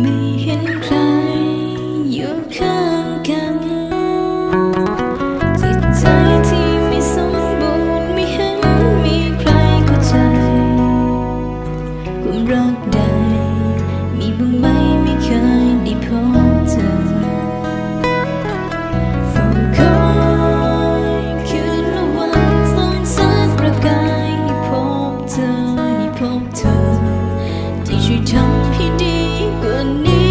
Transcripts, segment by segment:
ไม่เห็นใครอยู่ข้างกัน จิตใจที่ไม่สมบูรณ์ไม่เห็นมีใครเข้าใจควมรักใด มีบ้างไหมไม่เคยได้พบเจอเฝ้าคอยคืนละวันสงสารประกายให้พบเธอให้พบเธอที่ช่วยทำให้ดี 如你。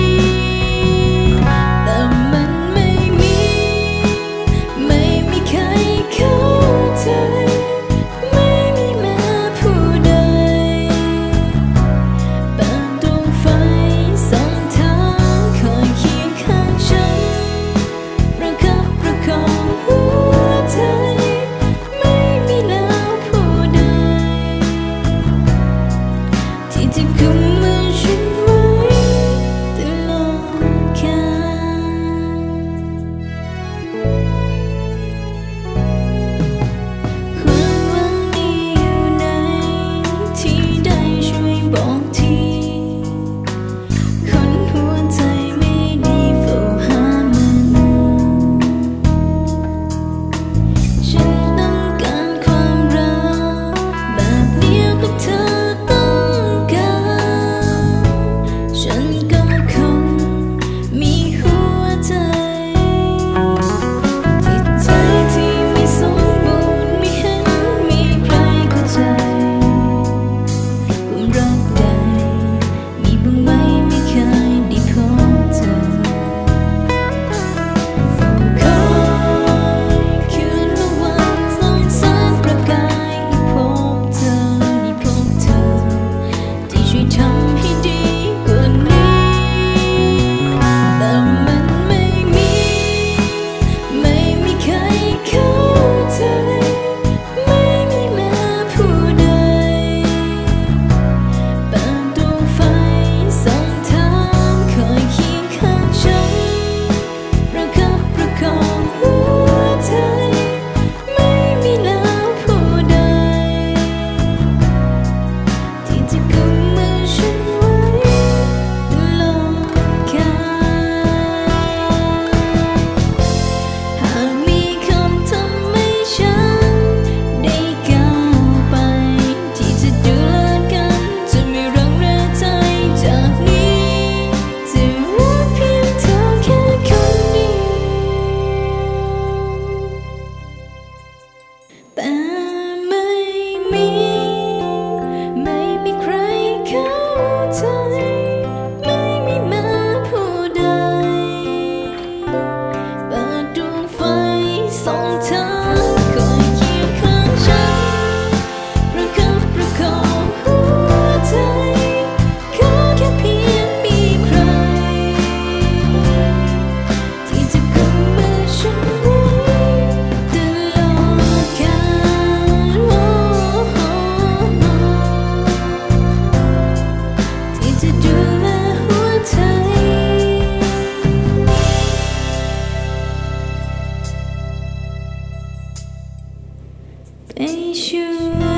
Ain't you?